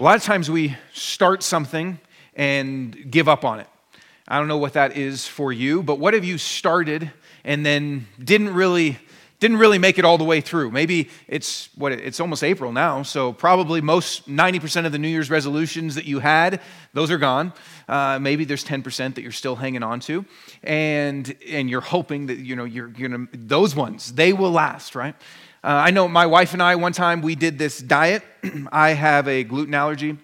A lot of times we start something and give up on it. I don't know what that is for you, but what have you started and then didn't really didn't really make it all the way through. Maybe it's what it's almost April now, so probably most 90% of the New Year's resolutions that you had, those are gone. Uh, maybe there's 10% that you're still hanging on to, and and you're hoping that you know you're gonna those ones they will last, right? Uh, I know my wife and I one time we did this diet. I have a gluten allergy.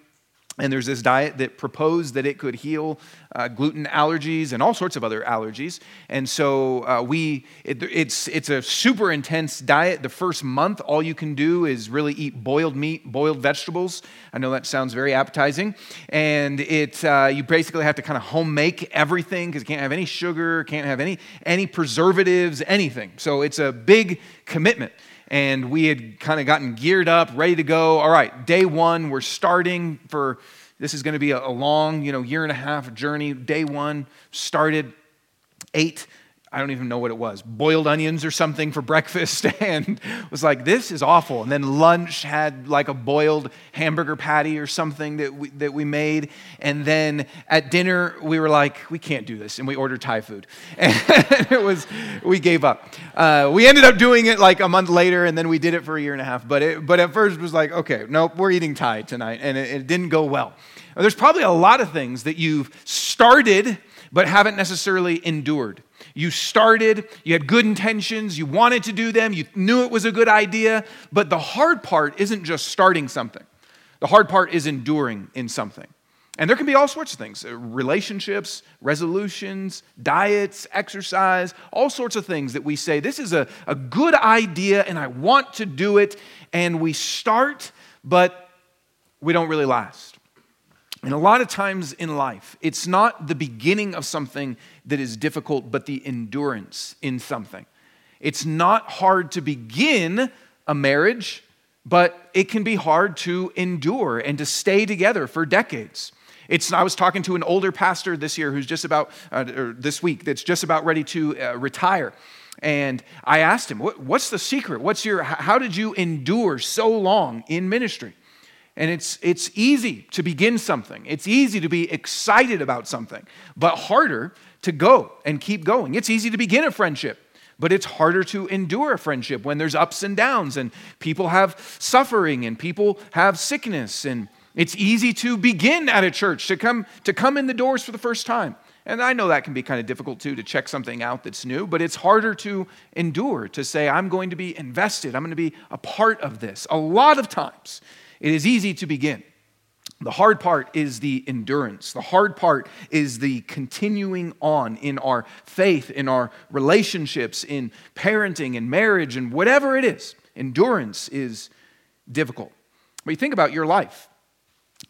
And there's this diet that proposed that it could heal uh, gluten allergies and all sorts of other allergies. And so uh, we, it, it's, it's a super intense diet. The first month, all you can do is really eat boiled meat, boiled vegetables. I know that sounds very appetizing. And it, uh, you basically have to kind of home make everything because you can't have any sugar, can't have any, any preservatives, anything. So it's a big commitment and we had kind of gotten geared up, ready to go. All right, day one, we're starting for this is going to be a, long, you know, year and a half journey. Day one started, ate I don't even know what it was, boiled onions or something for breakfast, and was like, this is awful. And then lunch had like a boiled hamburger patty or something that we, that we made. And then at dinner, we were like, we can't do this. And we ordered Thai food. And it was, we gave up. Uh, we ended up doing it like a month later, and then we did it for a year and a half. But, it, but at first, it was like, okay, nope, we're eating Thai tonight. And it, it didn't go well. There's probably a lot of things that you've started but haven't necessarily endured. You started, you had good intentions, you wanted to do them, you knew it was a good idea, but the hard part isn't just starting something. The hard part is enduring in something. And there can be all sorts of things uh, relationships, resolutions, diets, exercise, all sorts of things that we say, this is a, a good idea and I want to do it. And we start, but we don't really last. And a lot of times in life, it's not the beginning of something that is difficult, but the endurance in something. It's not hard to begin a marriage, but it can be hard to endure and to stay together for decades. It's, I was talking to an older pastor this year who's just about, uh, or this week, that's just about ready to uh, retire. And I asked him, what, What's the secret? What's your, how did you endure so long in ministry? And it's, it's easy to begin something, it's easy to be excited about something, but harder to go and keep going. It's easy to begin a friendship. But it's harder to endure a friendship when there's ups and downs and people have suffering and people have sickness. And it's easy to begin at a church, to come, to come in the doors for the first time. And I know that can be kind of difficult too to check something out that's new, but it's harder to endure, to say, I'm going to be invested, I'm going to be a part of this. A lot of times, it is easy to begin. The hard part is the endurance. The hard part is the continuing on in our faith, in our relationships, in parenting, in marriage, and whatever it is. Endurance is difficult. But you think about your life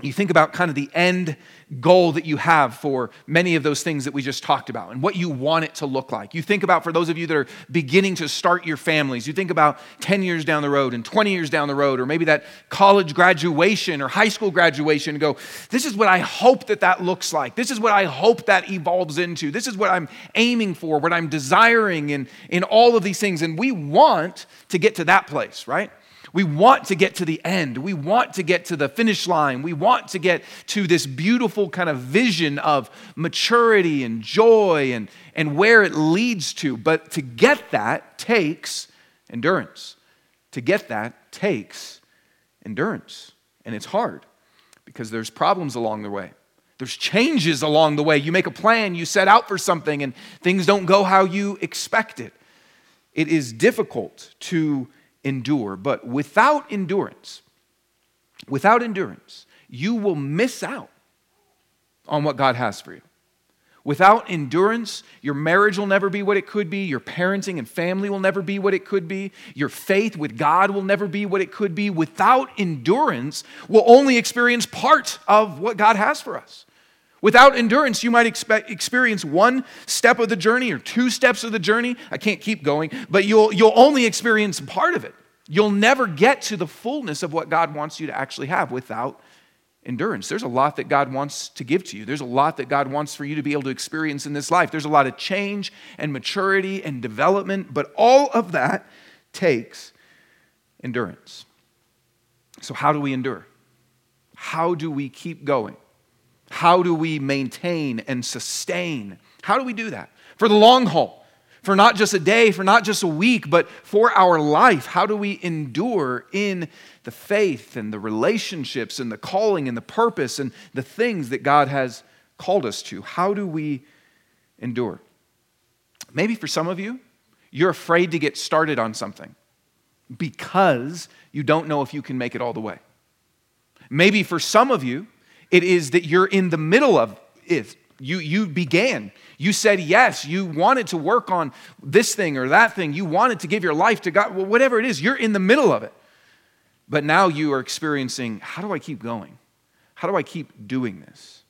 you think about kind of the end goal that you have for many of those things that we just talked about and what you want it to look like. You think about, for those of you that are beginning to start your families, you think about 10 years down the road and 20 years down the road, or maybe that college graduation or high school graduation, and go, this is what I hope that that looks like. This is what I hope that evolves into. This is what I'm aiming for, what I'm desiring in, in all of these things. And we want to get to that place, right? We want to get to the end. We want to get to the finish line. We want to get to this beautiful kind of vision of maturity and joy and, and where it leads to. But to get that takes endurance. To get that takes endurance. And it's hard because there's problems along the way. There's changes along the way. You make a plan, you set out for something, and things don't go how you expect it. It is difficult to endure. But without endurance, without endurance, you will miss out on what God has for you. Without endurance, your marriage will never be what it could be. Your parenting and family will never be what it could be. Your faith with God will never be what it could be. Without endurance, we'll only experience part of what God has for us. Without endurance, you might expect, experience one step of the journey or two steps of the journey. I can't keep going, but you'll, you'll only experience part of it. You'll never get to the fullness of what God wants you to actually have without endurance. There's a lot that God wants to give to you. There's a lot that God wants for you to be able to experience in this life. There's a lot of change and maturity and development, but all of that takes endurance. So, how do we endure? How do we keep going? How do we maintain and sustain? How do we do that? For the long haul, for not just a day, for not just a week, but for our life. How do we endure in the faith and the relationships and the calling and the purpose and the things that God has called us to? How do we endure? Maybe for some of you, you're afraid to get started on something because you don't know if you can make it all the way. Maybe for some of you, it is that you're in the middle of it. You, you began. You said yes. You wanted to work on this thing or that thing. You wanted to give your life to God. Well, whatever it is, you're in the middle of it. But now you are experiencing how do I keep going? How do I keep doing this?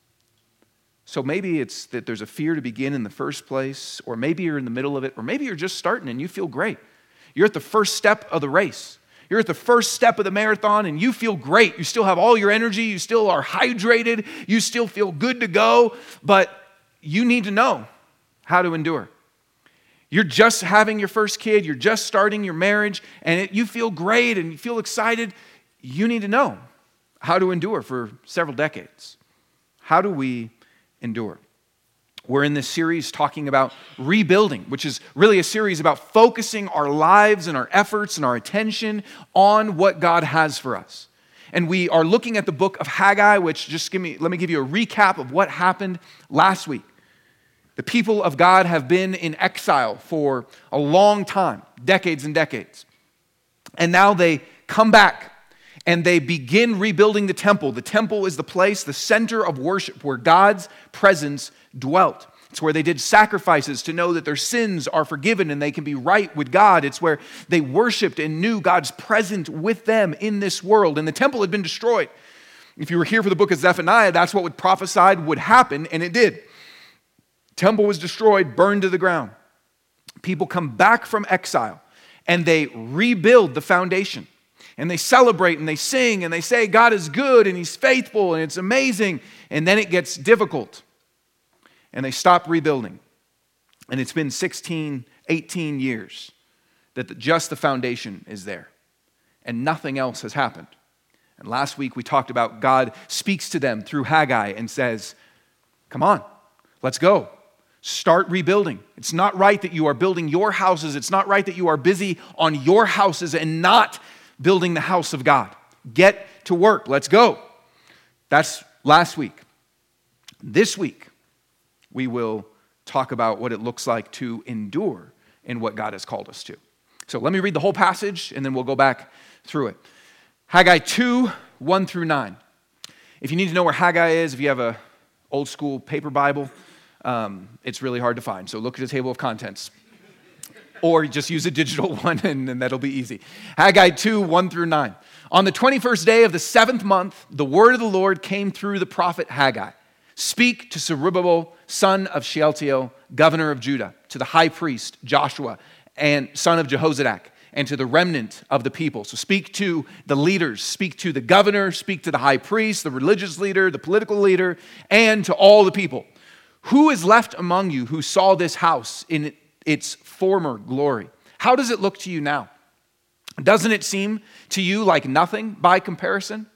So maybe it's that there's a fear to begin in the first place, or maybe you're in the middle of it, or maybe you're just starting and you feel great. You're at the first step of the race. You're at the first step of the marathon and you feel great. You still have all your energy. You still are hydrated. You still feel good to go. But you need to know how to endure. You're just having your first kid. You're just starting your marriage and it, you feel great and you feel excited. You need to know how to endure for several decades. How do we endure? We're in this series talking about rebuilding, which is really a series about focusing our lives and our efforts and our attention on what God has for us. And we are looking at the book of Haggai, which just give me, let me give you a recap of what happened last week. The people of God have been in exile for a long time, decades and decades. And now they come back and they begin rebuilding the temple. The temple is the place, the center of worship where God's presence dwelt. It's where they did sacrifices to know that their sins are forgiven and they can be right with God. It's where they worshiped and knew God's present with them in this world. And the temple had been destroyed. If you were here for the book of Zephaniah, that's what would prophesied would happen, and it did. Temple was destroyed, burned to the ground. People come back from exile and they rebuild the foundation. And they celebrate and they sing and they say, God is good and He's faithful and it's amazing. And then it gets difficult and they stop rebuilding. And it's been 16, 18 years that the, just the foundation is there, and nothing else has happened. And last week we talked about God speaks to them through Haggai and says, Come on, let's go. Start rebuilding. It's not right that you are building your houses. It's not right that you are busy on your houses and not building the house of God. Get to work. Let's go. That's last week. This week, we will talk about what it looks like to endure in what God has called us to. So let me read the whole passage and then we'll go back through it. Haggai 2, 1 through 9. If you need to know where Haggai is, if you have a old school paper Bible, um, it's really hard to find. So look at the table of contents. Or just use a digital one and, and that'll be easy. Haggai 2, 1 through 9. On the 21st day of the seventh month, the word of the Lord came through the prophet Haggai. Speak to Zerubbabel, son of Shealtiel, governor of Judah, to the high priest Joshua, and son of Jehozadak, and to the remnant of the people. So speak to the leaders, speak to the governor, speak to the high priest, the religious leader, the political leader, and to all the people. Who is left among you who saw this house in its former glory? How does it look to you now? Doesn't it seem to you like nothing by comparison?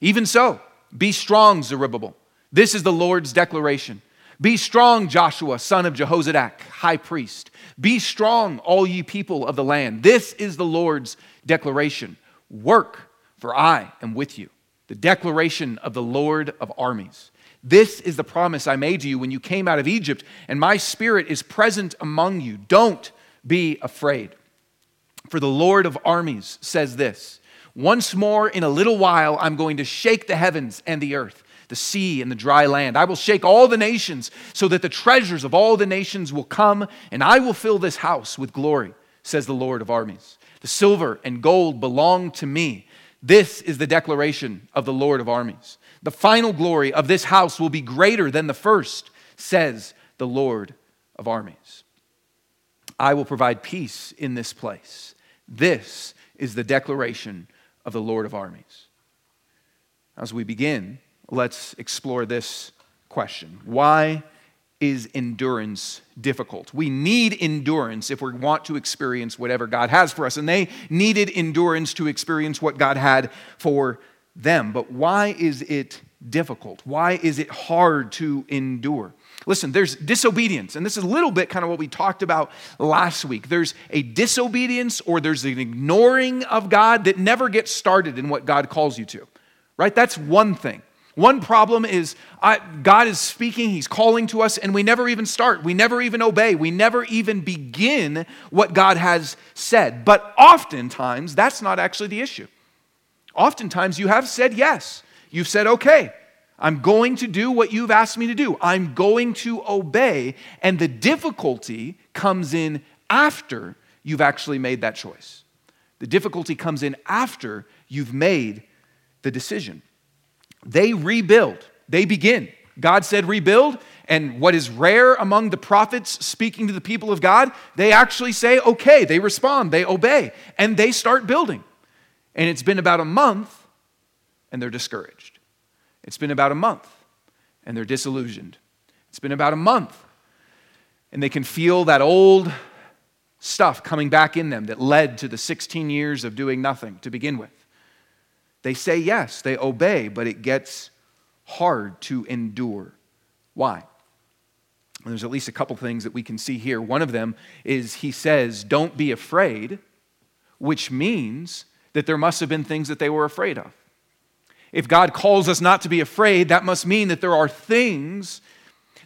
Even so, be strong, Zerubbabel this is the Lord's declaration. Be strong, Joshua, son of Jehozadak, high priest. Be strong, all ye people of the land. This is the Lord's declaration. Work, for I am with you. The declaration of the Lord of armies. This is the promise I made to you when you came out of Egypt, and my spirit is present among you. Don't be afraid. For the Lord of armies says this Once more in a little while, I'm going to shake the heavens and the earth the sea and the dry land. I will shake all the nations so that the treasures of all the nations will come, and I will fill this house with glory, says the Lord of armies. The silver and gold belong to me. This is the declaration of the Lord of armies. The final glory of this house will be greater than the first, says the Lord of armies. I will provide peace in this place. This is the declaration of the Lord of armies. As we begin, let's explore this question Why is endurance difficult? We need endurance if we want to experience whatever God has for us. And they needed endurance to experience what God had for them, but why is it difficult? Why is it hard to endure? Listen, there's disobedience, and this is a little bit kind of what we talked about last week. There's a disobedience or there's an ignoring of God that never gets started in what God calls you to, right? That's one thing. One problem is I, God is speaking, He's calling to us, and we never even start. We never even obey. We never even begin what God has said. But oftentimes, that's not actually the issue. Oftentimes, you have said yes. You've said, okay, I'm going to do what you've asked me to do. I'm going to obey. And the difficulty comes in after you've actually made that choice. The difficulty comes in after you've made the decision. They rebuild, they begin. God said, rebuild. And what is rare among the prophets speaking to the people of God, they actually say, okay, they respond, they obey, and they start building. And it's been about a month, and they're discouraged. It's been about a month, and they're disillusioned. It's been about a month, and they can feel that old stuff coming back in them that led to the 16 years of doing nothing to begin with. They say yes, they obey, but it gets hard to endure. Why? There's at least a couple things that we can see here. One of them is he says, Don't be afraid, which means that there must have been things that they were afraid of. If God calls us not to be afraid, that must mean that there are things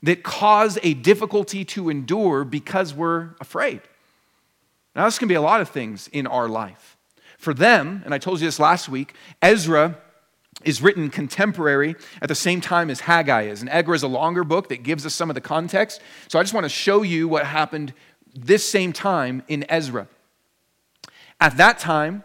that cause a difficulty to endure because we're afraid. Now, this can be a lot of things in our life. For them, and I told you this last week, Ezra is written contemporary at the same time as Haggai is. And Ezra is a longer book that gives us some of the context. So I just want to show you what happened this same time in Ezra. At that time,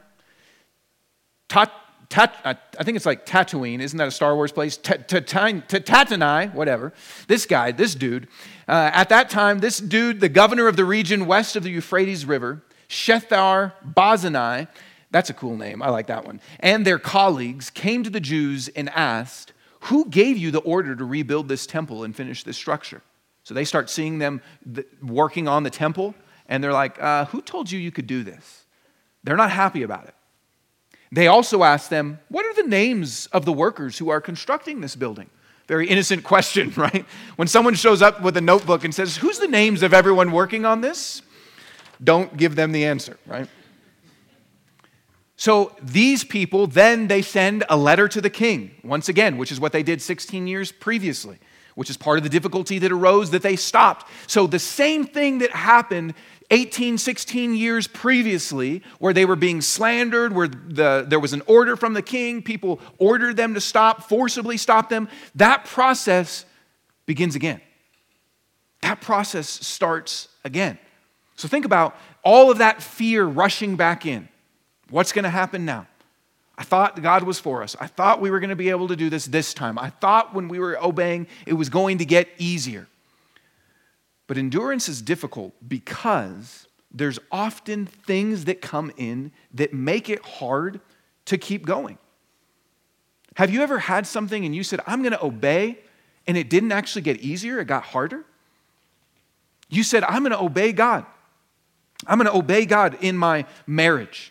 Tat, Tat, I think it's like Tatooine, isn't that a Star Wars place? Tatanai, whatever. This guy, this dude, uh, at that time, this dude, the governor of the region west of the Euphrates River, Shethar Bazanai, that's a cool name. I like that one. And their colleagues came to the Jews and asked, Who gave you the order to rebuild this temple and finish this structure? So they start seeing them working on the temple, and they're like, uh, Who told you you could do this? They're not happy about it. They also ask them, What are the names of the workers who are constructing this building? Very innocent question, right? When someone shows up with a notebook and says, Who's the names of everyone working on this? Don't give them the answer, right? So these people then they send a letter to the king, once again, which is what they did 16 years previously, which is part of the difficulty that arose that they stopped. So the same thing that happened 18, 16 years previously, where they were being slandered, where the, there was an order from the king, people ordered them to stop, forcibly stop them, that process begins again. That process starts again. So think about all of that fear rushing back in. What's going to happen now? I thought God was for us. I thought we were going to be able to do this this time. I thought when we were obeying, it was going to get easier. But endurance is difficult because there's often things that come in that make it hard to keep going. Have you ever had something and you said, I'm going to obey, and it didn't actually get easier, it got harder? You said, I'm going to obey God. I'm going to obey God in my marriage.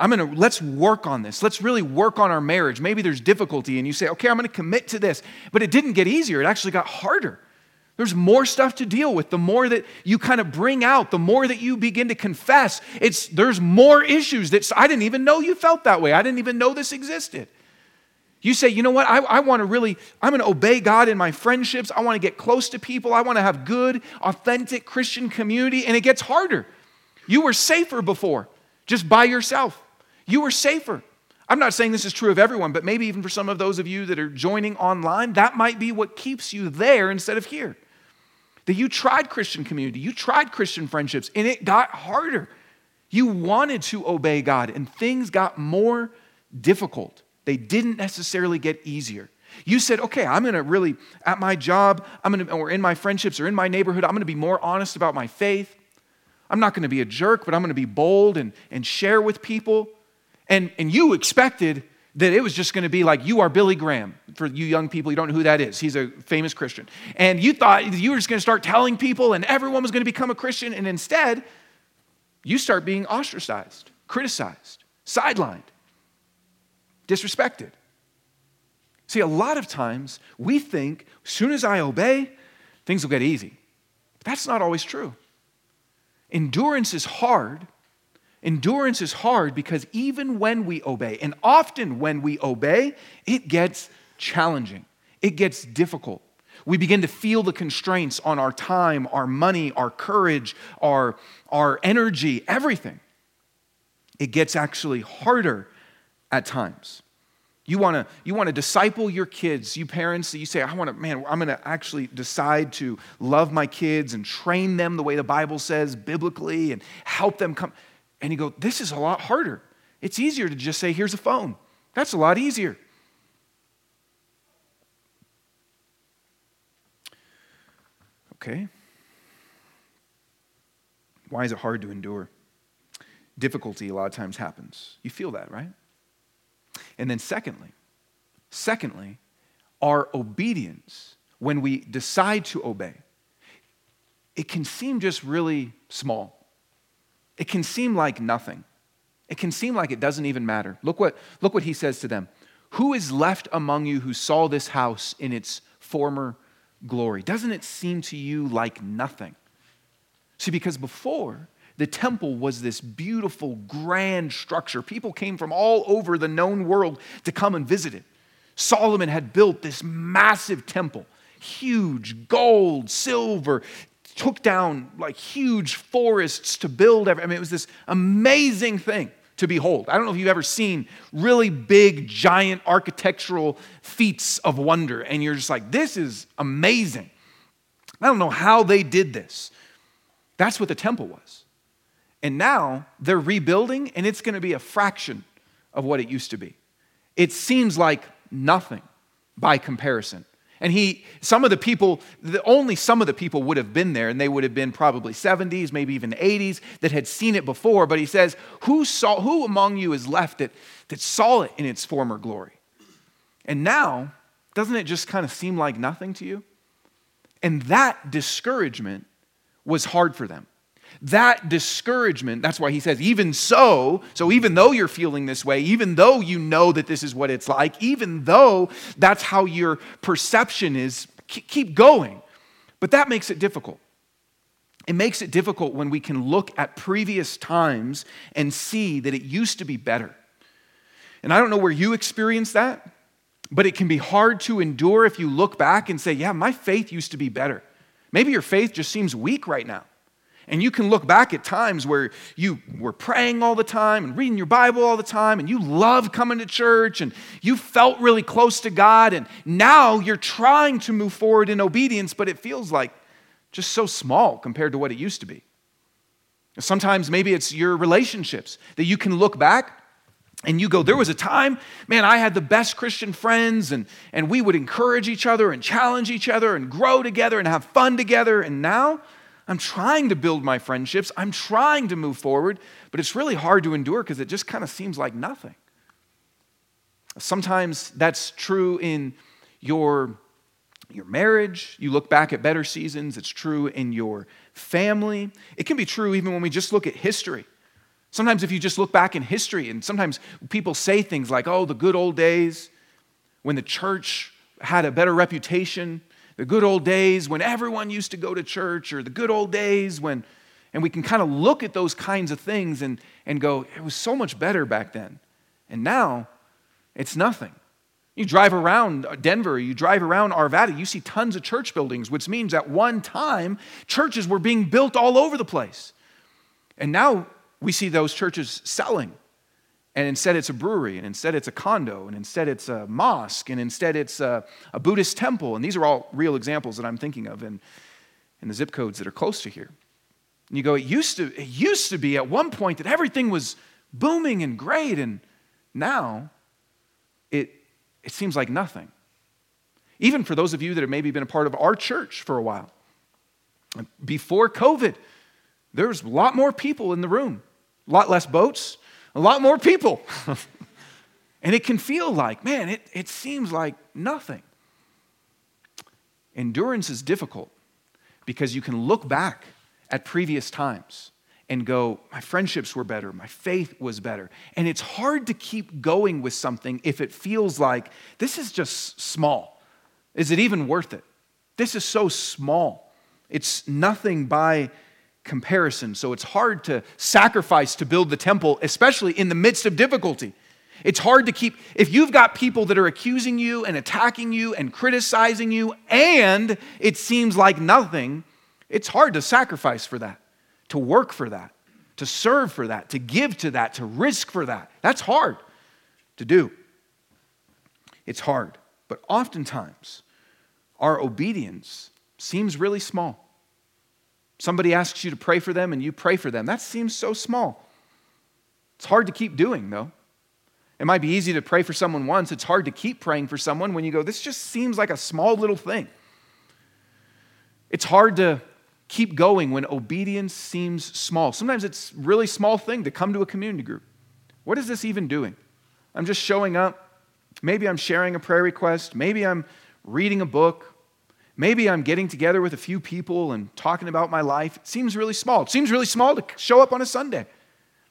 I'm going to, let's work on this. Let's really work on our marriage. Maybe there's difficulty, and you say, okay, I'm going to commit to this. But it didn't get easier, it actually got harder. There's more stuff to deal with. The more that you kind of bring out, the more that you begin to confess, it's, there's more issues that I didn't even know you felt that way. I didn't even know this existed. You say, you know what? I, I want to really, I'm going to obey God in my friendships. I want to get close to people. I want to have good, authentic Christian community. And it gets harder. You were safer before, just by yourself you are safer. I'm not saying this is true of everyone, but maybe even for some of those of you that are joining online, that might be what keeps you there instead of here. That you tried Christian community, you tried Christian friendships, and it got harder. You wanted to obey God, and things got more difficult. They didn't necessarily get easier. You said, okay, I'm gonna really, at my job, I'm gonna, or in my friendships or in my neighborhood, I'm gonna be more honest about my faith. I'm not gonna be a jerk, but I'm gonna be bold and, and share with people. And, and you expected that it was just going to be like, you are Billy Graham. For you young people, you don't know who that is. He's a famous Christian. And you thought you were just going to start telling people and everyone was going to become a Christian. And instead, you start being ostracized, criticized, sidelined, disrespected. See, a lot of times we think as soon as I obey, things will get easy. But that's not always true. Endurance is hard. Endurance is hard because even when we obey, and often when we obey, it gets challenging, it gets difficult. We begin to feel the constraints on our time, our money, our courage, our, our energy, everything. It gets actually harder at times. You want to you want to disciple your kids, you parents, you say, I want to, man, I'm going to actually decide to love my kids and train them the way the Bible says biblically and help them come. And you go, this is a lot harder. It's easier to just say, here's a phone. That's a lot easier. Okay? Why is it hard to endure? Difficulty a lot of times happens. You feel that, right? And then, secondly, secondly, our obedience, when we decide to obey, it can seem just really small. It can seem like nothing. It can seem like it doesn't even matter. Look what, look what he says to them. Who is left among you who saw this house in its former glory. Doesn't it seem to you like nothing? See, because before, the temple was this beautiful, grand structure. People came from all over the known world to come and visit it. Solomon had built this massive temple, huge, gold, silver, took down like huge forests to build. Every, I mean, it was this amazing thing to behold. I don't know if you've ever seen really big, giant architectural feats of wonder, and you're just like, this is amazing. I don't know how they did this. That's what the temple was. And now they're rebuilding, and it's going to be a fraction of what it used to be. It seems like nothing by comparison. And he, some of the people, the, only some of the people would have been there, and they would have been probably 70s, maybe even 80s, that had seen it before. But he says, Who, saw, who among you is left that, that saw it in its former glory? And now, doesn't it just kind of seem like nothing to you? And that discouragement was hard for them that discouragement, that's why he says, even so, so even though you're feeling this way, even though you know that this is what it's like, even though that's how your perception is, keep going. But that makes it difficult. It makes it difficult when we can look at previous times and see that it used to be better. And I don't know where you experienced that, but it can be hard to endure if you look back and say, yeah, my faith used to be better. Maybe your faith just seems weak right now. And you can look back at times where you were praying all the time and reading your Bible all the time, and you loved coming to church and you felt really close to God. And now you're trying to move forward in obedience, but it feels like just so small compared to what it used to be. Sometimes maybe it's your relationships that you can look back and you go, there was a time, man, I had the best Christian friends, and, and we would encourage each other and challenge each other and grow together and have fun together. And now I'm trying to build my friendships. I'm trying to move forward, but it's really hard to endure because it just kind of seems like nothing. Sometimes that's true in your, your marriage. You look back at better seasons. It's true in your family. It can be true even when we just look at history. Sometimes, if you just look back in history, and sometimes people say things like, oh, the good old days when the church had a better reputation the good old days when everyone used to go to church, or the good old days when, and we can kind of look at those kinds of things and, and go, it was so much better back then. And now, it's nothing. You drive around uh, Denver, you drive around Arvada, you see tons of church buildings, which means at one time, churches were being built all over the place. And now we see those churches selling and instead it's a brewery, and instead it's a condo, and instead it's a mosque, and instead it's a, a, Buddhist temple. And these are all real examples that I'm thinking of in, in the zip codes that are close to here. And you go, it used, to, it used to be at one point that everything was booming and great, and now it, it seems like nothing. Even for those of you that have maybe been a part of our church for a while. Before COVID, there was a lot more people in the room, a lot less boats, a lot more people. and it can feel like, man, it, it seems like nothing. Endurance is difficult because you can look back at previous times and go, my friendships were better, my faith was better. And it's hard to keep going with something if it feels like this is just small. Is it even worth it? This is so small. It's nothing by comparison. So it's hard to sacrifice to build the temple, especially in the midst of difficulty. It's hard to keep, if you've got people that are accusing you and attacking you and criticizing you, and it seems like nothing, it's hard to sacrifice for that, to work for that, to serve for that, to give to that, to risk for that. That's hard to do. It's hard. But oftentimes, our obedience seems really small. Somebody asks you to pray for them and you pray for them. That seems so small. It's hard to keep doing, though. It might be easy to pray for someone once. It's hard to keep praying for someone when you go, this just seems like a small little thing. It's hard to keep going when obedience seems small. Sometimes it's really small thing to come to a community group. What is this even doing? I'm just showing up. Maybe I'm sharing a prayer request. Maybe I'm reading a book. Maybe I'm getting together with a few people and talking about my life. It seems really small. It seems really small to show up on a Sunday.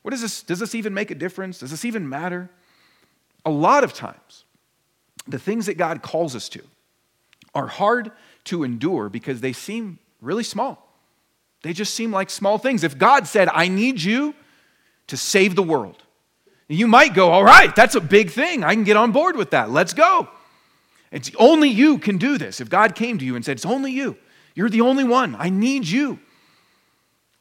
What is this? Does this even make a difference? Does this even matter? a lot of times, the things that God calls us to are hard to endure because they seem really small. They just seem like small things. If God said, I need you to save the world, you might go, All right, that's a big thing. I can get on board with that. Let's go. It's only you can do this. If God came to you and said, It's only you, you're the only one, I need you.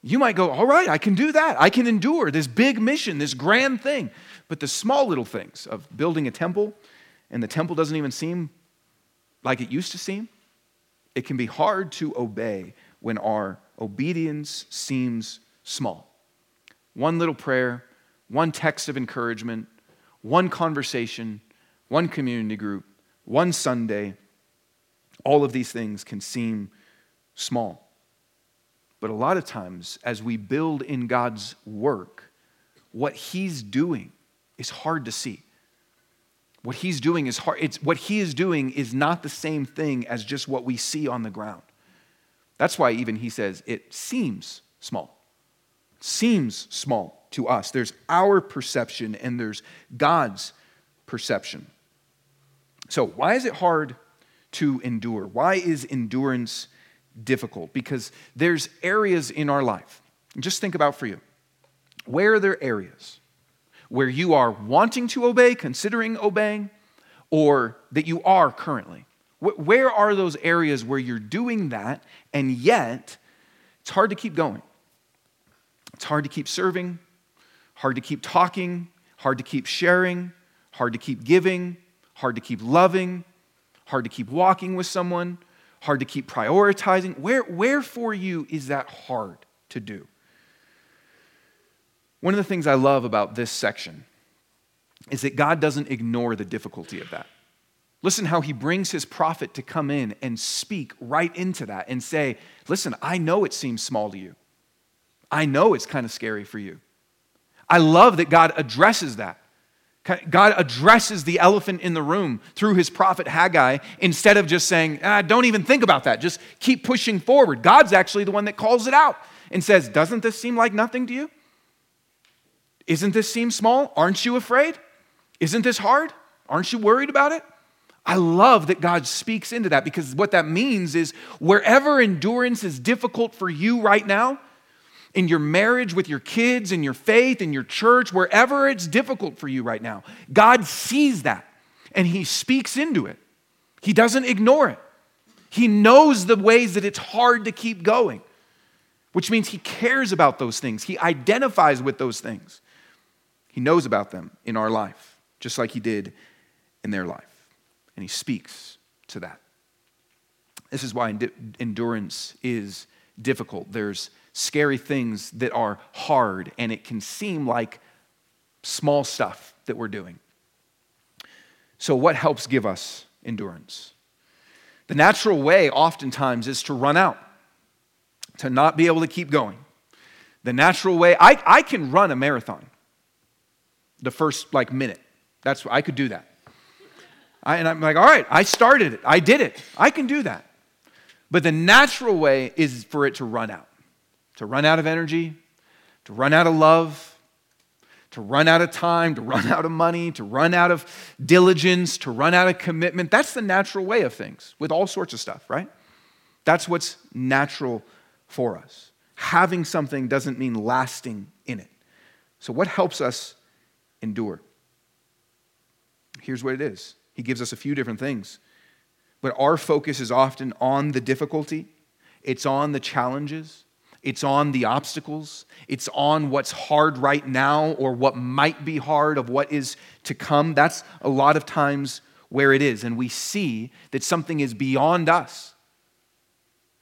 You might go, All right, I can do that. I can endure this big mission, this grand thing. But the small little things of building a temple, and the temple doesn't even seem like it used to seem, it can be hard to obey when our obedience seems small. One little prayer, one text of encouragement, one conversation, one community group, one Sunday, all of these things can seem small. But a lot of times, as we build in God's work, what He's doing is hard to see. What he's doing is hard. It's, what he is doing is not the same thing as just what we see on the ground. That's why even he says it seems small. seems small to us. There's our perception and there's God's perception. So, why is it hard to endure? Why is endurance difficult? Because there's areas in our life. Just think about for you. Where are there areas where you are wanting to obey, considering obeying, or that you are currently? Where are those areas where you're doing that and yet it's hard to keep going? It's hard to keep serving, hard to keep talking, hard to keep sharing, hard to keep giving, hard to keep loving, hard to keep walking with someone, hard to keep prioritizing. Where, where for you is that hard to do? One of the things I love about this section is that God doesn't ignore the difficulty of that. Listen how he brings his prophet to come in and speak right into that and say, Listen, I know it seems small to you. I know it's kind of scary for you. I love that God addresses that. God addresses the elephant in the room through his prophet Haggai instead of just saying, ah, don't even think about that. Just keep pushing forward. God's actually the one that calls it out and says, Doesn't this seem like nothing to you? Isn't this seem small? Aren't you afraid? Isn't this hard? Aren't you worried about it? I love that God speaks into that because what that means is wherever endurance is difficult for you right now, in your marriage with your kids, in your faith, in your church, wherever it's difficult for you right now, God sees that and He speaks into it. He doesn't ignore it. He knows the ways that it's hard to keep going, which means He cares about those things. He identifies with those things. He knows about them in our life, just like He did in their life. And He speaks to that. This is why endurance is difficult. There's scary things that are hard, and it can seem like small stuff that we're doing. So, what helps give us endurance? The natural way, oftentimes, is to run out, to not be able to keep going. The natural way, I, I can run a marathon the first like minute. That's I could do that. I, and I'm like, all right, I started it. I did it. I can do that. But the natural way is for it to run out, to run out of energy, to run out of love, to run out of time, to run out of money, to run out of diligence, to run out of commitment. That's the natural way of things with all sorts of stuff, right? That's what's natural for us. Having something doesn't mean lasting in it. So, what helps us endure? Here's what it is He gives us a few different things. But our focus is often on the difficulty, it's on the challenges, it's on the obstacles. It's on what's hard right now or what might be hard of what is to come. That's a lot of times where it is. And we see that something is beyond us.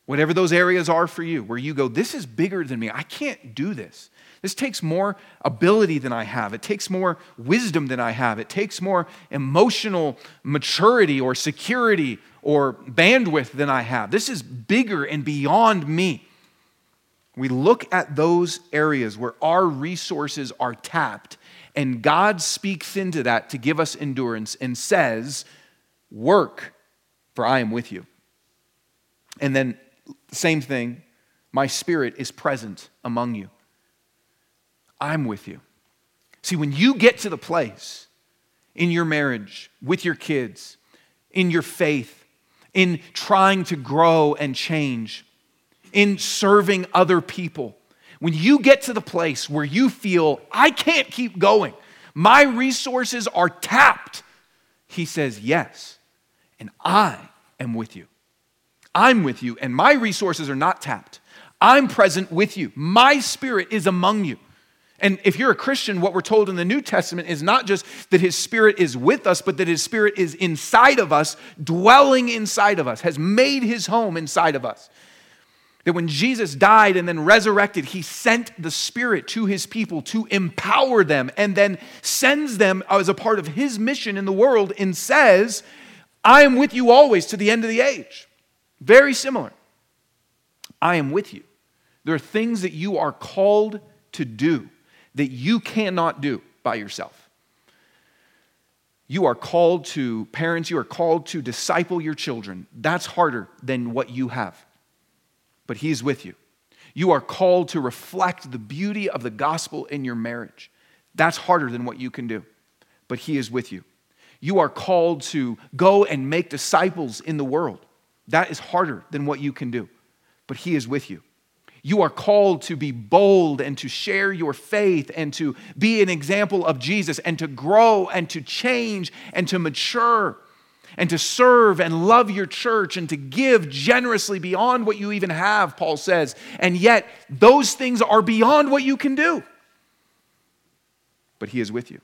Whatever those areas are for you, where you go, this is bigger than me. I can't do this. This takes more ability than I have. It takes more wisdom than I have. It takes more emotional maturity or security or bandwidth than I have. This is bigger and beyond me. We look at those areas where our resources are tapped, and God speaks into that to give us endurance and says, Work, for I am with you. And then, same thing, my spirit is present among you. I'm with you. See, when you get to the place in your marriage, with your kids, in your faith, in trying to grow and change, in serving other people. When you get to the place where you feel, I can't keep going, my resources are tapped, he says, Yes, and I am with you. I'm with you, and my resources are not tapped. I'm present with you. My spirit is among you. And if you're a Christian, what we're told in the New Testament is not just that his spirit is with us, but that his spirit is inside of us, dwelling inside of us, has made his home inside of us. That when Jesus died and then resurrected, he sent the Spirit to his people to empower them and then sends them as a part of his mission in the world and says, I am with you always to the end of the age. Very similar. I am with you. There are things that you are called to do that you cannot do by yourself. You are called to, parents, you are called to disciple your children. That's harder than what you have but He is with you. You are called to reflect the beauty of the gospel in your marriage. That's harder than what you can do, but He is with you. You are called to go and make disciples in the world. That is harder than what you can do, but He is with you. You are called to be bold and to share your faith and to be an example of Jesus and to grow and to change and to mature and to serve and love your church and to give generously beyond what you even have, Paul says. And yet, those things are beyond what you can do. But He is with you,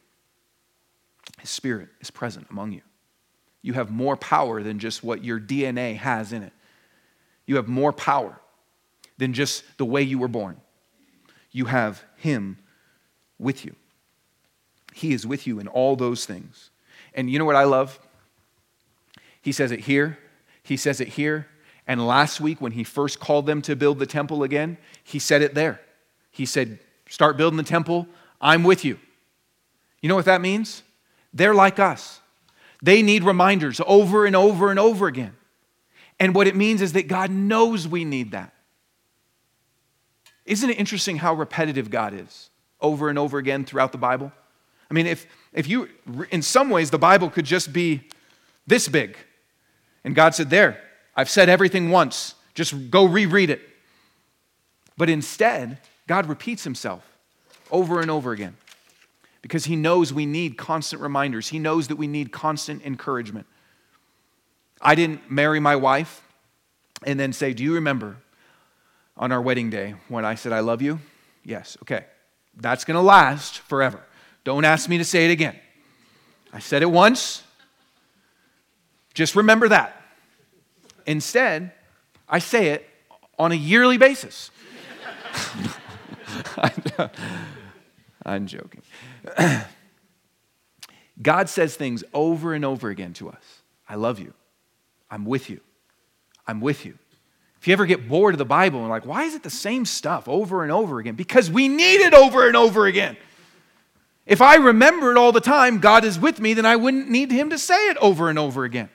His Spirit is present among you. You have more power than just what your DNA has in it, you have more power than just the way you were born. You have Him with you. He is with you in all those things. And you know what I love? He says it here, he says it here. And last week, when he first called them to build the temple again, he said it there. He said, Start building the temple, I'm with you. You know what that means? They're like us. They need reminders over and over and over again. And what it means is that God knows we need that. Isn't it interesting how repetitive God is over and over again throughout the Bible? I mean, if, if you, in some ways, the Bible could just be this big and God said, There, I've said everything once. Just go reread it. But instead, God repeats himself over and over again because he knows we need constant reminders. He knows that we need constant encouragement. I didn't marry my wife and then say, Do you remember on our wedding day when I said, I love you? Yes, okay. That's going to last forever. Don't ask me to say it again. I said it once, just remember that. Instead, I say it on a yearly basis. I'm joking. God says things over and over again to us I love you. I'm with you. I'm with you. If you ever get bored of the Bible and like, why is it the same stuff over and over again? Because we need it over and over again. If I remember it all the time, God is with me, then I wouldn't need Him to say it over and over again.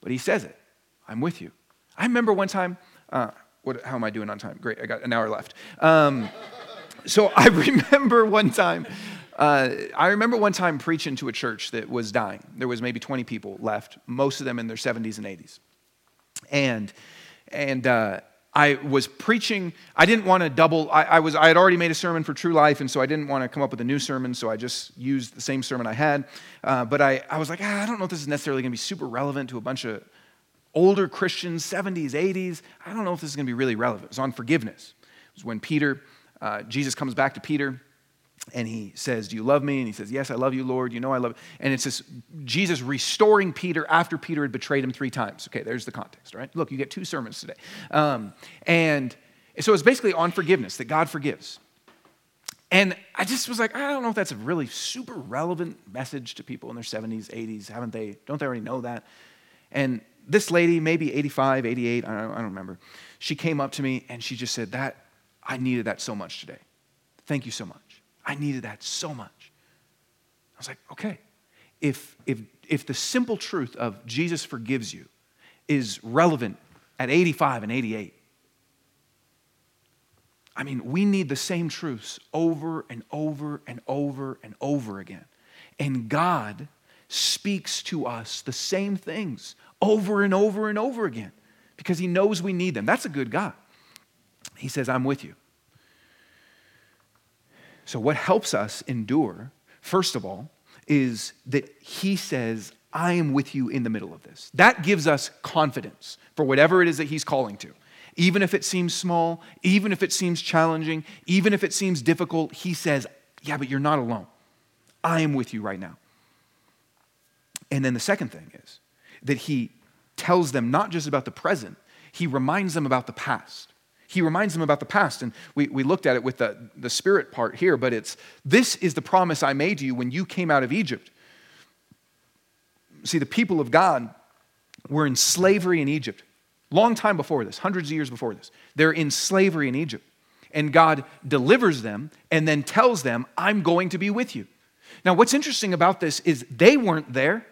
But he says it I'm with you. I remember one time, uh, what, how am I doing on time? Great, I got an hour left. Um, So I remember one time, uh, I remember one time preaching to a church that was dying. There was maybe 20 people left, most of them in their 70s and 80s. And, and uh, I was preaching. I didn't want to double. I, I, was. I had already made a sermon for True Life, and so I didn't want to come up with a new sermon. So I just used the same sermon I had. Uh, but I, I was like, ah, I don't know if this is necessarily going to be super relevant to a bunch of older Christians, 70s, 80s. I don't know if this is going to be really relevant. It was on forgiveness. It was when Peter, uh, Jesus comes back to Peter and he says, Do you love me? And he says, Yes, I love you, Lord. You know I love you. And it's this Jesus restoring Peter after Peter had betrayed him three times. Okay, there's the context, right? Look, you get two sermons today. Um, and so it's basically on forgiveness, that God forgives. And I just was like, I don't know if that's a really super relevant message to people in their 70s, 80s. Haven't they, don't they already know that? And this lady, maybe 85, 88, I don't, I don't remember, she came up to me and she just said, That, I needed that so much today. Thank you so much. I needed that so much. I was like, okay, if, if, if the simple truth of Jesus forgives you is relevant at 85 and 88, I mean, we need the same truths over and over and over and over again. And God speaks to us the same things over and over and over again because He knows we need them. That's a good God. He says, I'm with you. So, what helps us endure, first of all, is that He says, I am with you in the middle of this. That gives us confidence for whatever it is that He's calling to. Even if it seems small, even if it seems challenging, even if it seems difficult, He says, Yeah, but you're not alone. I am with you right now. And then the second thing is that He tells them not just about the present, He reminds them about the past he reminds them about the past. And we, we looked at it with the, the spirit part here, but it's this is the promise I made to you when you came out of Egypt. See, the people of God were in slavery in Egypt. Long time before this, hundreds of years before this. They're in slavery in Egypt. And God delivers them and then tells them, I'm going to be with you. Now, what's interesting about this is they weren't there.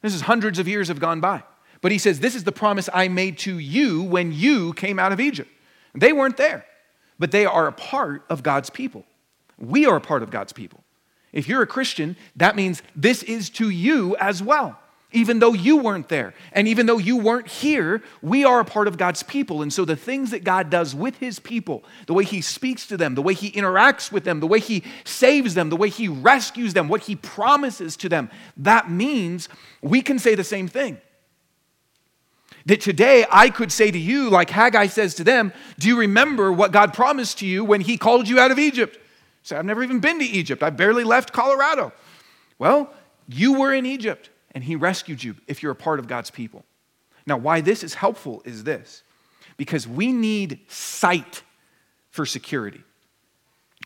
This is hundreds of years have gone by. But he says, This is the promise I made to you when you came out of Egypt. They weren't there, but they are a part of God's people. We are a part of God's people. If you're a Christian, that means this is to you as well. Even though you weren't there, and even though you weren't here, we are a part of God's people. And so the things that God does with his people, the way he speaks to them, the way he interacts with them, the way he saves them, the way he rescues them, what he promises to them, that means we can say the same thing. That today I could say to you, like Haggai says to them, Do you remember what God promised to you when He called you out of Egypt? Say, I've never even been to Egypt. I barely left Colorado. Well, you were in Egypt and He rescued you if you're a part of God's people. Now, why this is helpful is this because we need sight for security.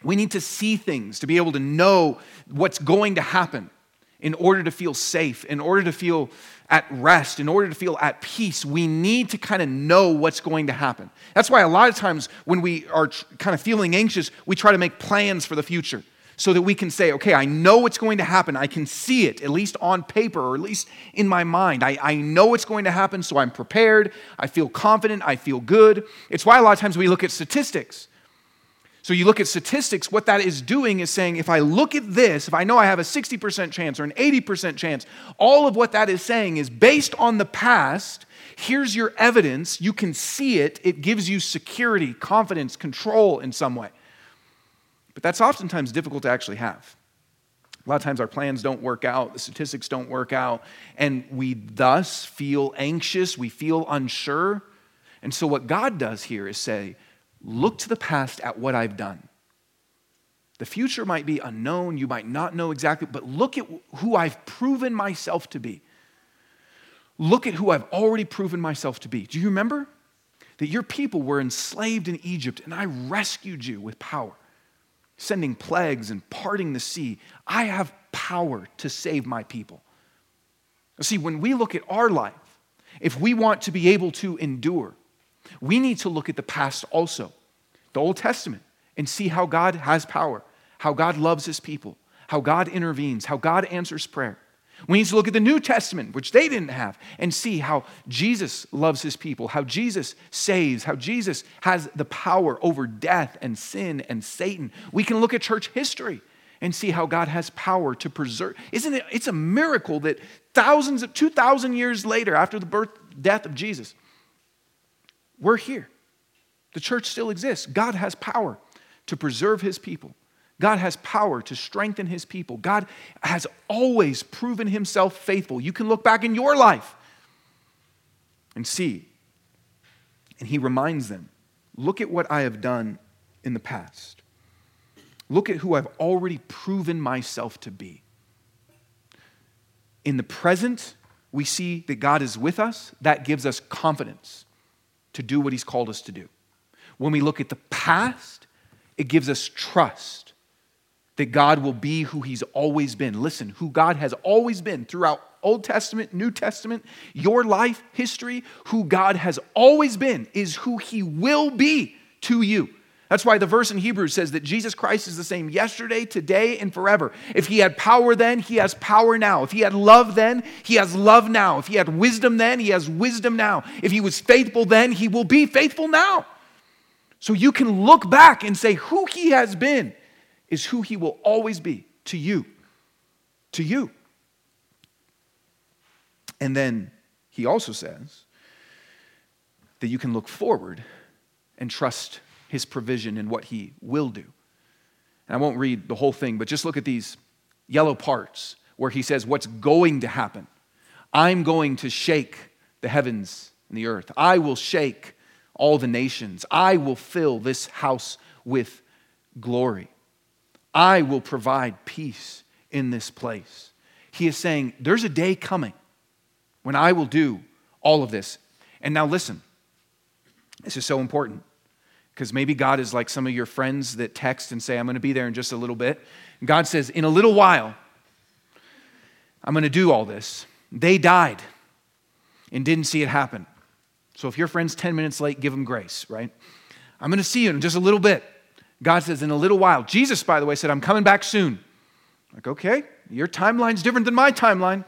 We need to see things to be able to know what's going to happen in order to feel safe, in order to feel at rest, in order to feel at peace, we need to kind of know what's going to happen. That's why a lot of times when we are kind of feeling anxious, we try to make plans for the future so that we can say, okay, I know what's going to happen. I can see it, at least on paper or at least in my mind. I, I know what's going to happen, so I'm prepared. I feel confident. I feel good. It's why a lot of times we look at statistics so you look at statistics, what that is doing is saying if I look at this, if I know I have a 60% chance or an 80% chance, all of what that is saying is based on the past, here's your evidence, you can see it, it gives you security, confidence, control in some way. But that's oftentimes difficult to actually have. A lot of times our plans don't work out, the statistics don't work out, and we thus feel anxious, we feel unsure. And so, what God does here is say, Look to the past at what I've done. The future might be unknown, you might not know exactly, but look at who I've proven myself to be. Look at who I've already proven myself to be. Do you remember that your people were enslaved in Egypt and I rescued you with power, sending plagues and parting the sea? I have power to save my people. See, when we look at our life, if we want to be able to endure, we need to look at the past also, the Old Testament, and see how God has power, how God loves his people, how God intervenes, how God answers prayer. We need to look at the New Testament, which they didn't have, and see how Jesus loves his people, how Jesus saves, how Jesus has the power over death and sin and Satan. We can look at church history and see how God has power to preserve. Isn't it? It's a miracle that thousands of 2,000 years later, after the birth, death of Jesus, we're here. The church still exists. God has power to preserve his people. God has power to strengthen his people. God has always proven himself faithful. You can look back in your life and see. And he reminds them look at what I have done in the past. Look at who I've already proven myself to be. In the present, we see that God is with us. That gives us confidence to do what he's called us to do. When we look at the past, it gives us trust that God will be who He's always been. Listen, who God has always been throughout Old Testament, New Testament, your life, history, who God has always been is who He will be to you. That's why the verse in Hebrews says that Jesus Christ is the same yesterday, today, and forever. If he had power then, he has power now. If he had love then, he has love now. If he had wisdom then, he has wisdom now. If he was faithful then, he will be faithful now. So you can look back and say who he has been is who he will always be to you. To you. And then he also says that you can look forward and trust his provision and what he will do. And I won't read the whole thing, but just look at these yellow parts where he says what's going to happen. I'm going to shake the heavens and the earth. I will shake all the nations. I will fill this house with glory. I will provide peace in this place. He is saying, There's a day coming when I will do all of this. And now listen, this is so important because maybe God is like some of your friends that text and say, I'm going to be there in just a little bit. And God says, In a little while, I'm going to do all this. They died and didn't see it happen. So if your friend's 10 minutes late, give them grace, right? I'm going to see you in just a little bit. God says, in a little while. Jesus, by the way, said, I'm coming back soon. Like, okay, your timeline's different than my timeline.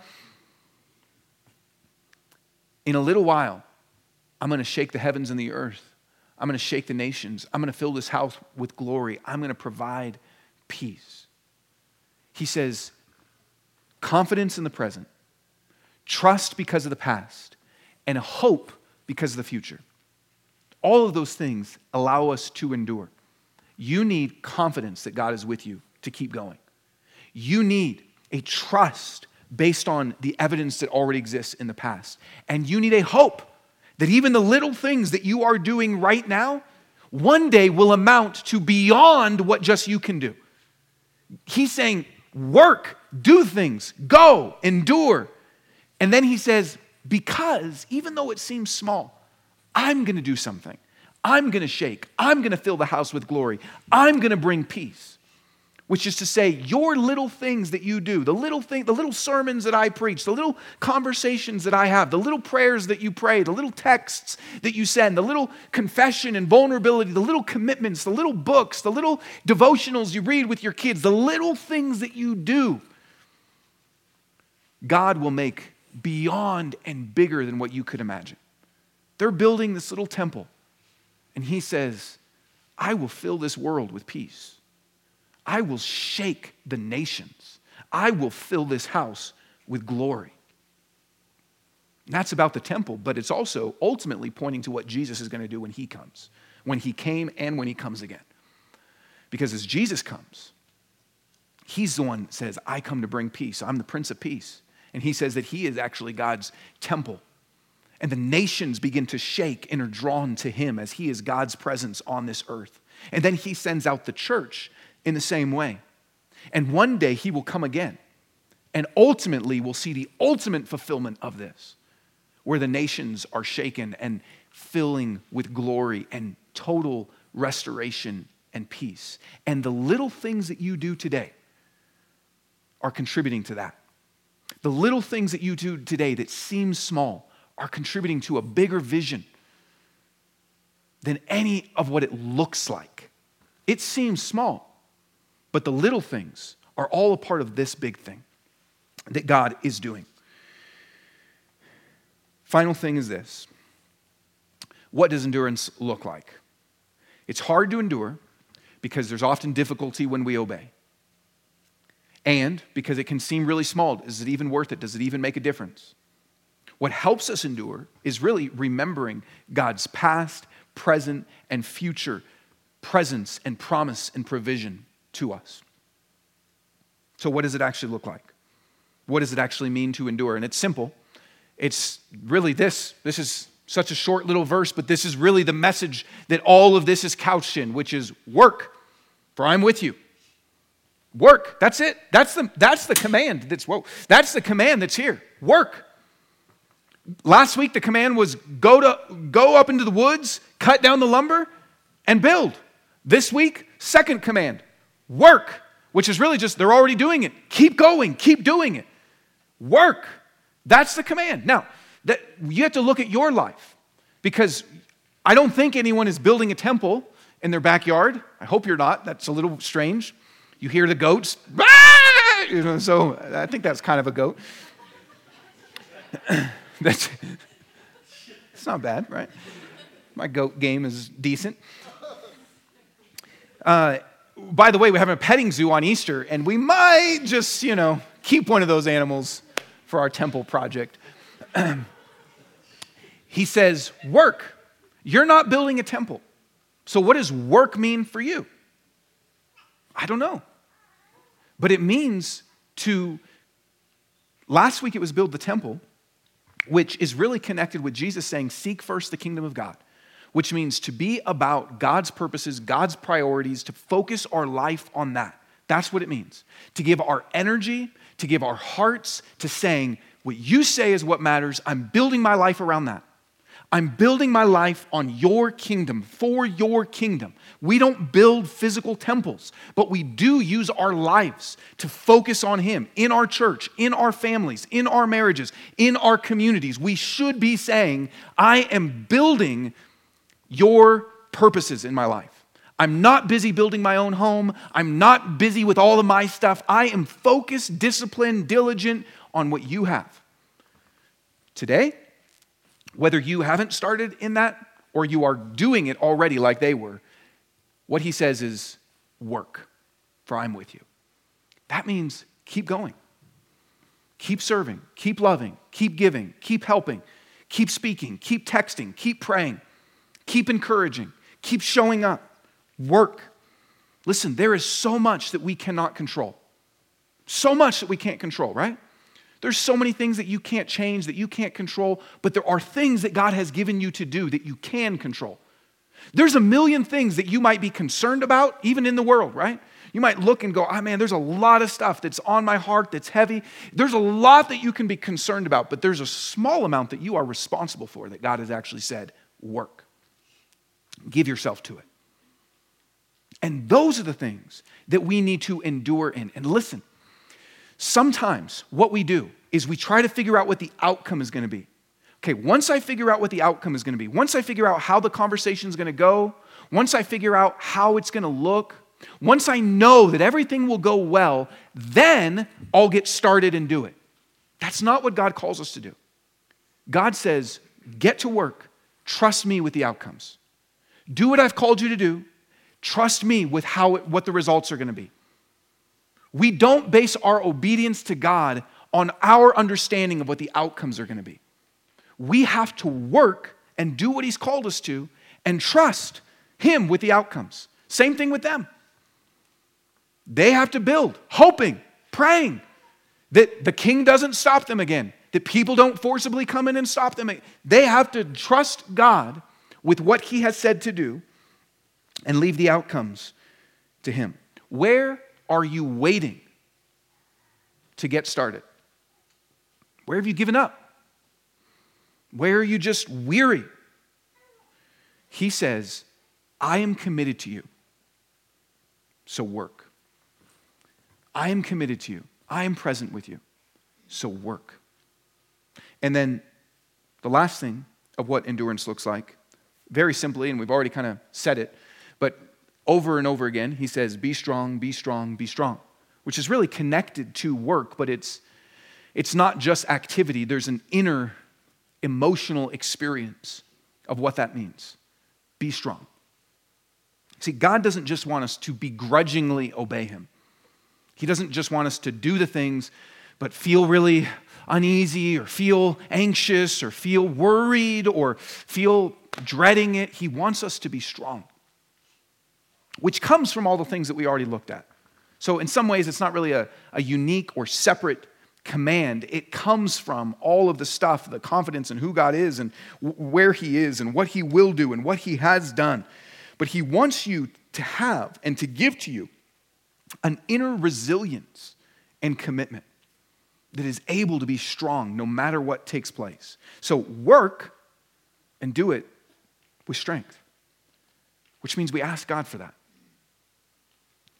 In a little while, I'm going to shake the heavens and the earth. I'm going to shake the nations. I'm going to fill this house with glory. I'm going to provide peace. He says, confidence in the present, trust because of the past, and hope because of the future. All of those things allow us to endure. You need confidence that God is with you to keep going. You need a trust based on the evidence that already exists in the past. And you need a hope that even the little things that you are doing right now one day will amount to beyond what just you can do. He's saying, work, do things, go, endure. And then he says, because even though it seems small, I'm going to do something. I'm going to shake. I'm going to fill the house with glory. I'm going to bring peace. Which is to say, your little things that you do, the little thing, the little sermons that I preach, the little conversations that I have, the little prayers that you pray, the little texts that you send, the little confession and vulnerability, the little commitments, the little books, the little devotionals you read with your kids, the little things that you do, God will make beyond and bigger than what you could imagine. They're building this little temple and he says, I will fill this world with peace. I will shake the nations. I will fill this house with glory. And that's about the temple, but it's also ultimately pointing to what Jesus is going to do when he comes, when he came and when he comes again. Because as Jesus comes, he's the one that says, I come to bring peace. I'm the Prince of Peace. And he says that he is actually God's temple and the nations begin to shake and are drawn to him as he is God's presence on this earth. And then he sends out the church in the same way. And one day he will come again. And ultimately, we'll see the ultimate fulfillment of this, where the nations are shaken and filling with glory and total restoration and peace. And the little things that you do today are contributing to that. The little things that you do today that seem small are contributing to a bigger vision than any of what it looks like. It seems small, but the little things are all a part of this big thing. that God is doing. Final thing is this what does endurance look like? It's hard to endure because there's often difficulty when we obey. And because it can seem really small. Is it even worth it? Does it even make a difference? What helps us endure is really remembering God's past, present, and future presence and promise and provision to us. So, what does it actually look like? What does it actually mean to endure? And it's simple. It's really this. This is such a short little verse, but this is really the message that all of this is couched in, which is work, for I'm with you. Work. That's it. That's the, that's the command that's whoa. That's the command that's here. Work. Last week the command was go to go up into the woods, cut down the lumber, and build. This week, second command, work, which is really just they're already doing it. Keep going, keep doing it. Work. That's the command. Now, that you have to look at your life because I don't think anyone is building a temple in their backyard. I hope you're not. That's a little strange. You hear the goats, you know, so I think that's kind of a goat. that's it's not bad, right? My goat game is decent. Uh, by the way, we're having a petting zoo on Easter, and we might just, you know, keep one of those animals for our temple project. he says, Work. You're not building a temple. So, what does work mean for you? I don't know. But it means to, last week it was build the temple, which is really connected with Jesus saying, Seek first the kingdom of God, which means to be about God's purposes, God's priorities, to focus our life on that. That's what it means. To give our energy, to give our hearts to saying, What you say is what matters. I'm building my life around that. I'm building my life on your kingdom, for your kingdom. We don't build physical temples, but we do use our lives to focus on Him in our church, in our families, in our marriages, in our communities. We should be saying, I am building your purposes in my life. I'm not busy building my own home. I'm not busy with all of my stuff. I am focused, disciplined, diligent on what you have. Today, whether you haven't started in that or you are doing it already like they were, what he says is work, for I'm with you. That means keep going, keep serving, keep loving, keep giving, keep helping, keep speaking, keep texting, keep praying, keep encouraging, keep showing up, work. Listen, there is so much that we cannot control. So much that we can't control, right? There's so many things that you can't change, that you can't control, but there are things that God has given you to do that you can control. There's a million things that you might be concerned about, even in the world, right? You might look and go, oh man, there's a lot of stuff that's on my heart that's heavy. There's a lot that you can be concerned about, but there's a small amount that you are responsible for that God has actually said, work. Give yourself to it. And those are the things that we need to endure in. And listen, Sometimes what we do is we try to figure out what the outcome is going to be. Okay, once I figure out what the outcome is going to be, once I figure out how the conversation is going to go, once I figure out how it's going to look, once I know that everything will go well, then I'll get started and do it. That's not what God calls us to do. God says, get to work, trust me with the outcomes. Do what I've called you to do, trust me with how it, what the results are going to be. We don't base our obedience to God on our understanding of what the outcomes are going to be. We have to work and do what He's called us to and trust Him with the outcomes. Same thing with them. They have to build, hoping, praying that the king doesn't stop them again, that people don't forcibly come in and stop them. They have to trust God with what He has said to do and leave the outcomes to Him. Where are you waiting to get started? Where have you given up? Where are you just weary? He says, I am committed to you, so work. I am committed to you. I am present with you, so work. And then the last thing of what endurance looks like, very simply, and we've already kind of said it, but over and over again, he says, Be strong, be strong, be strong, which is really connected to work, but it's, it's not just activity, there's an inner emotional experience of what that means. Be strong. See, God doesn't just want us to begrudgingly obey Him, He doesn't just want us to do the things but feel really uneasy or feel anxious or feel worried or feel dreading it. He wants us to be strong, which comes from all the things that we already looked at. So, in some ways, it's not really a, a unique or separate command. It comes from all of the stuff, the confidence in who God is and where He is and what He will do and what He has done. But He wants you to have and to give to you an inner resilience and commitment that is able to be strong no matter what takes place. So work and do it with strength, which means we ask God for that.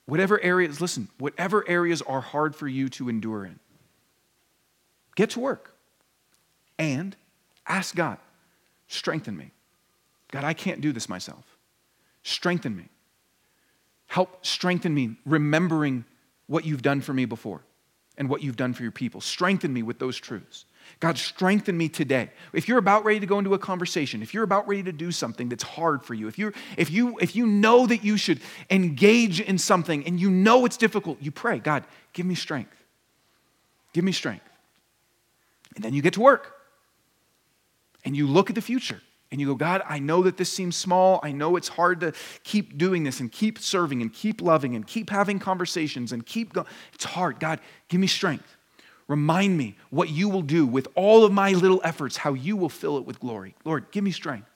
Whatever areas, listen, whatever areas are hard for you to endure in, get to work and ask God, strengthen me. God, I can't do this myself. Strengthen me. Help strengthen me, remembering what you've done for me before and what you've done for your people. Strengthen me with those truths. God, strengthen me today. If you're about ready to go into a conversation, if you're about ready to do something that's hard for you, if, you if, you, if you know that you should engage in something and you know it's difficult, you pray, God, give me strength. Give me strength. And then you get to work and you look at the future and you go, God, I know that this seems small. I know it's hard to keep doing this and keep serving and keep loving and keep having conversations and keep going. It's hard. God, give me strength. Remind me what you will do with all of my little efforts, how you will fill it with glory. Lord, give me strength.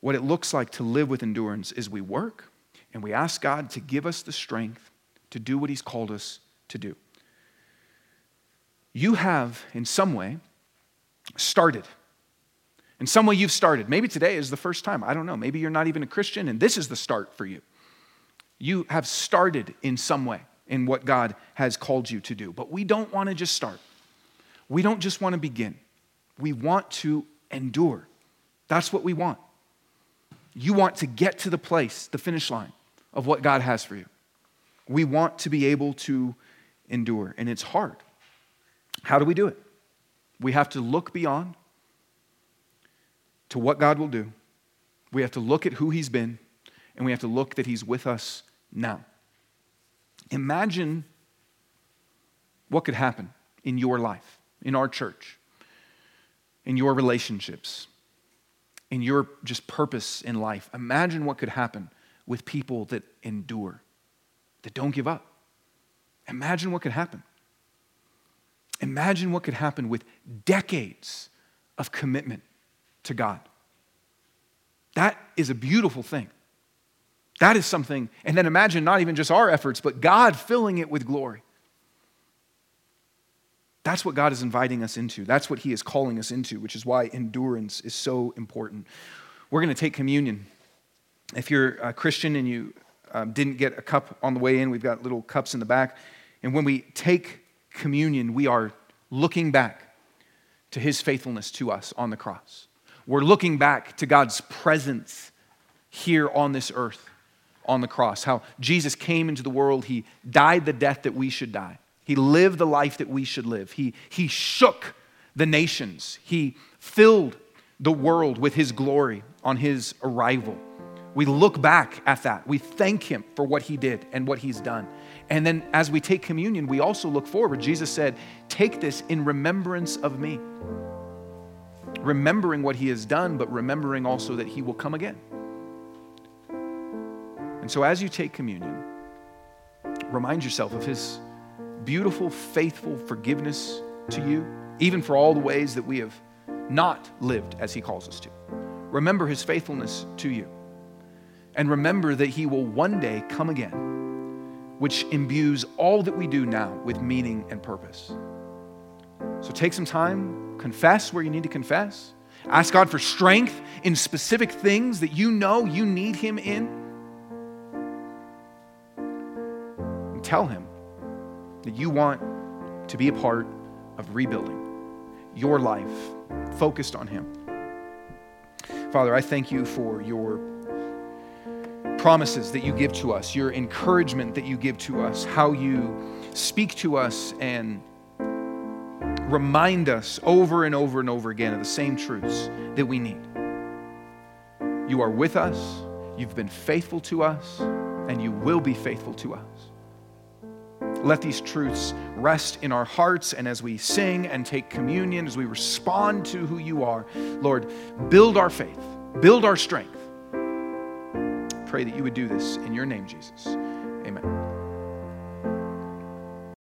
What it looks like to live with endurance is we work and we ask God to give us the strength to do what He's called us to do. You have, in some way, started. In some way, you've started. Maybe today is the first time. I don't know. Maybe you're not even a Christian, and this is the start for you. You have started in some way in what God has called you to do. But we don't want to just start, we don't just want to begin. We want to endure. That's what we want. You want to get to the place, the finish line of what God has for you. We want to be able to endure, and it's hard. How do we do it? We have to look beyond to what God will do. We have to look at who He's been, and we have to look that He's with us now. Imagine what could happen in your life, in our church, in your relationships, in your just purpose in life. Imagine what could happen with people that endure, that don't give up. Imagine what could happen. Imagine what could happen with decades of commitment to God. That is a beautiful thing. That is something, and then imagine not even just our efforts, but God filling it with glory. That's what God is inviting us into. That's what He is calling us into, which is why endurance is so important. We're going to take communion. If you're a Christian and you um, didn't get a cup on the way in, we've got little cups in the back. And when we take communion, we are looking back to his faithfulness to us on the cross. We're looking back to God's presence here on this earth on the cross. How Jesus came into the world, he died the death that we should die. He lived the life that we should live. He, he shook the nations. He filled the world with his glory on his arrival. We look back at that. We thank him for what he did and what he's done. And then as we take communion, we also look forward. Jesus said, Take this in remembrance of me. Remembering what he has done, but remembering also that he will come again. And so as you take communion, remind yourself of his beautiful, faithful forgiveness to you, even for all the ways that we have not lived as he calls us to. Remember his faithfulness to you. And remember that he will one day come again which imbues all that we do now with meaning and purpose. So take some time, confess where you need to confess, ask God for strength in specific things that you know you need Him in. Tell Him that you want to be a part of rebuilding your life focused on Him. Father, I thank you for your promises that you give to us, your encouragement that you give to us, how you speak to us and remind us over and over and over again of the same truths that we need. You are with us, you've been faithful to us, and you will be faithful to us. Let these truths rest in our hearts, and as we sing and take communion, as we respond to who you are, Lord, build our faith, build our strength. Pray that you would do this in your name, Jesus. Amen.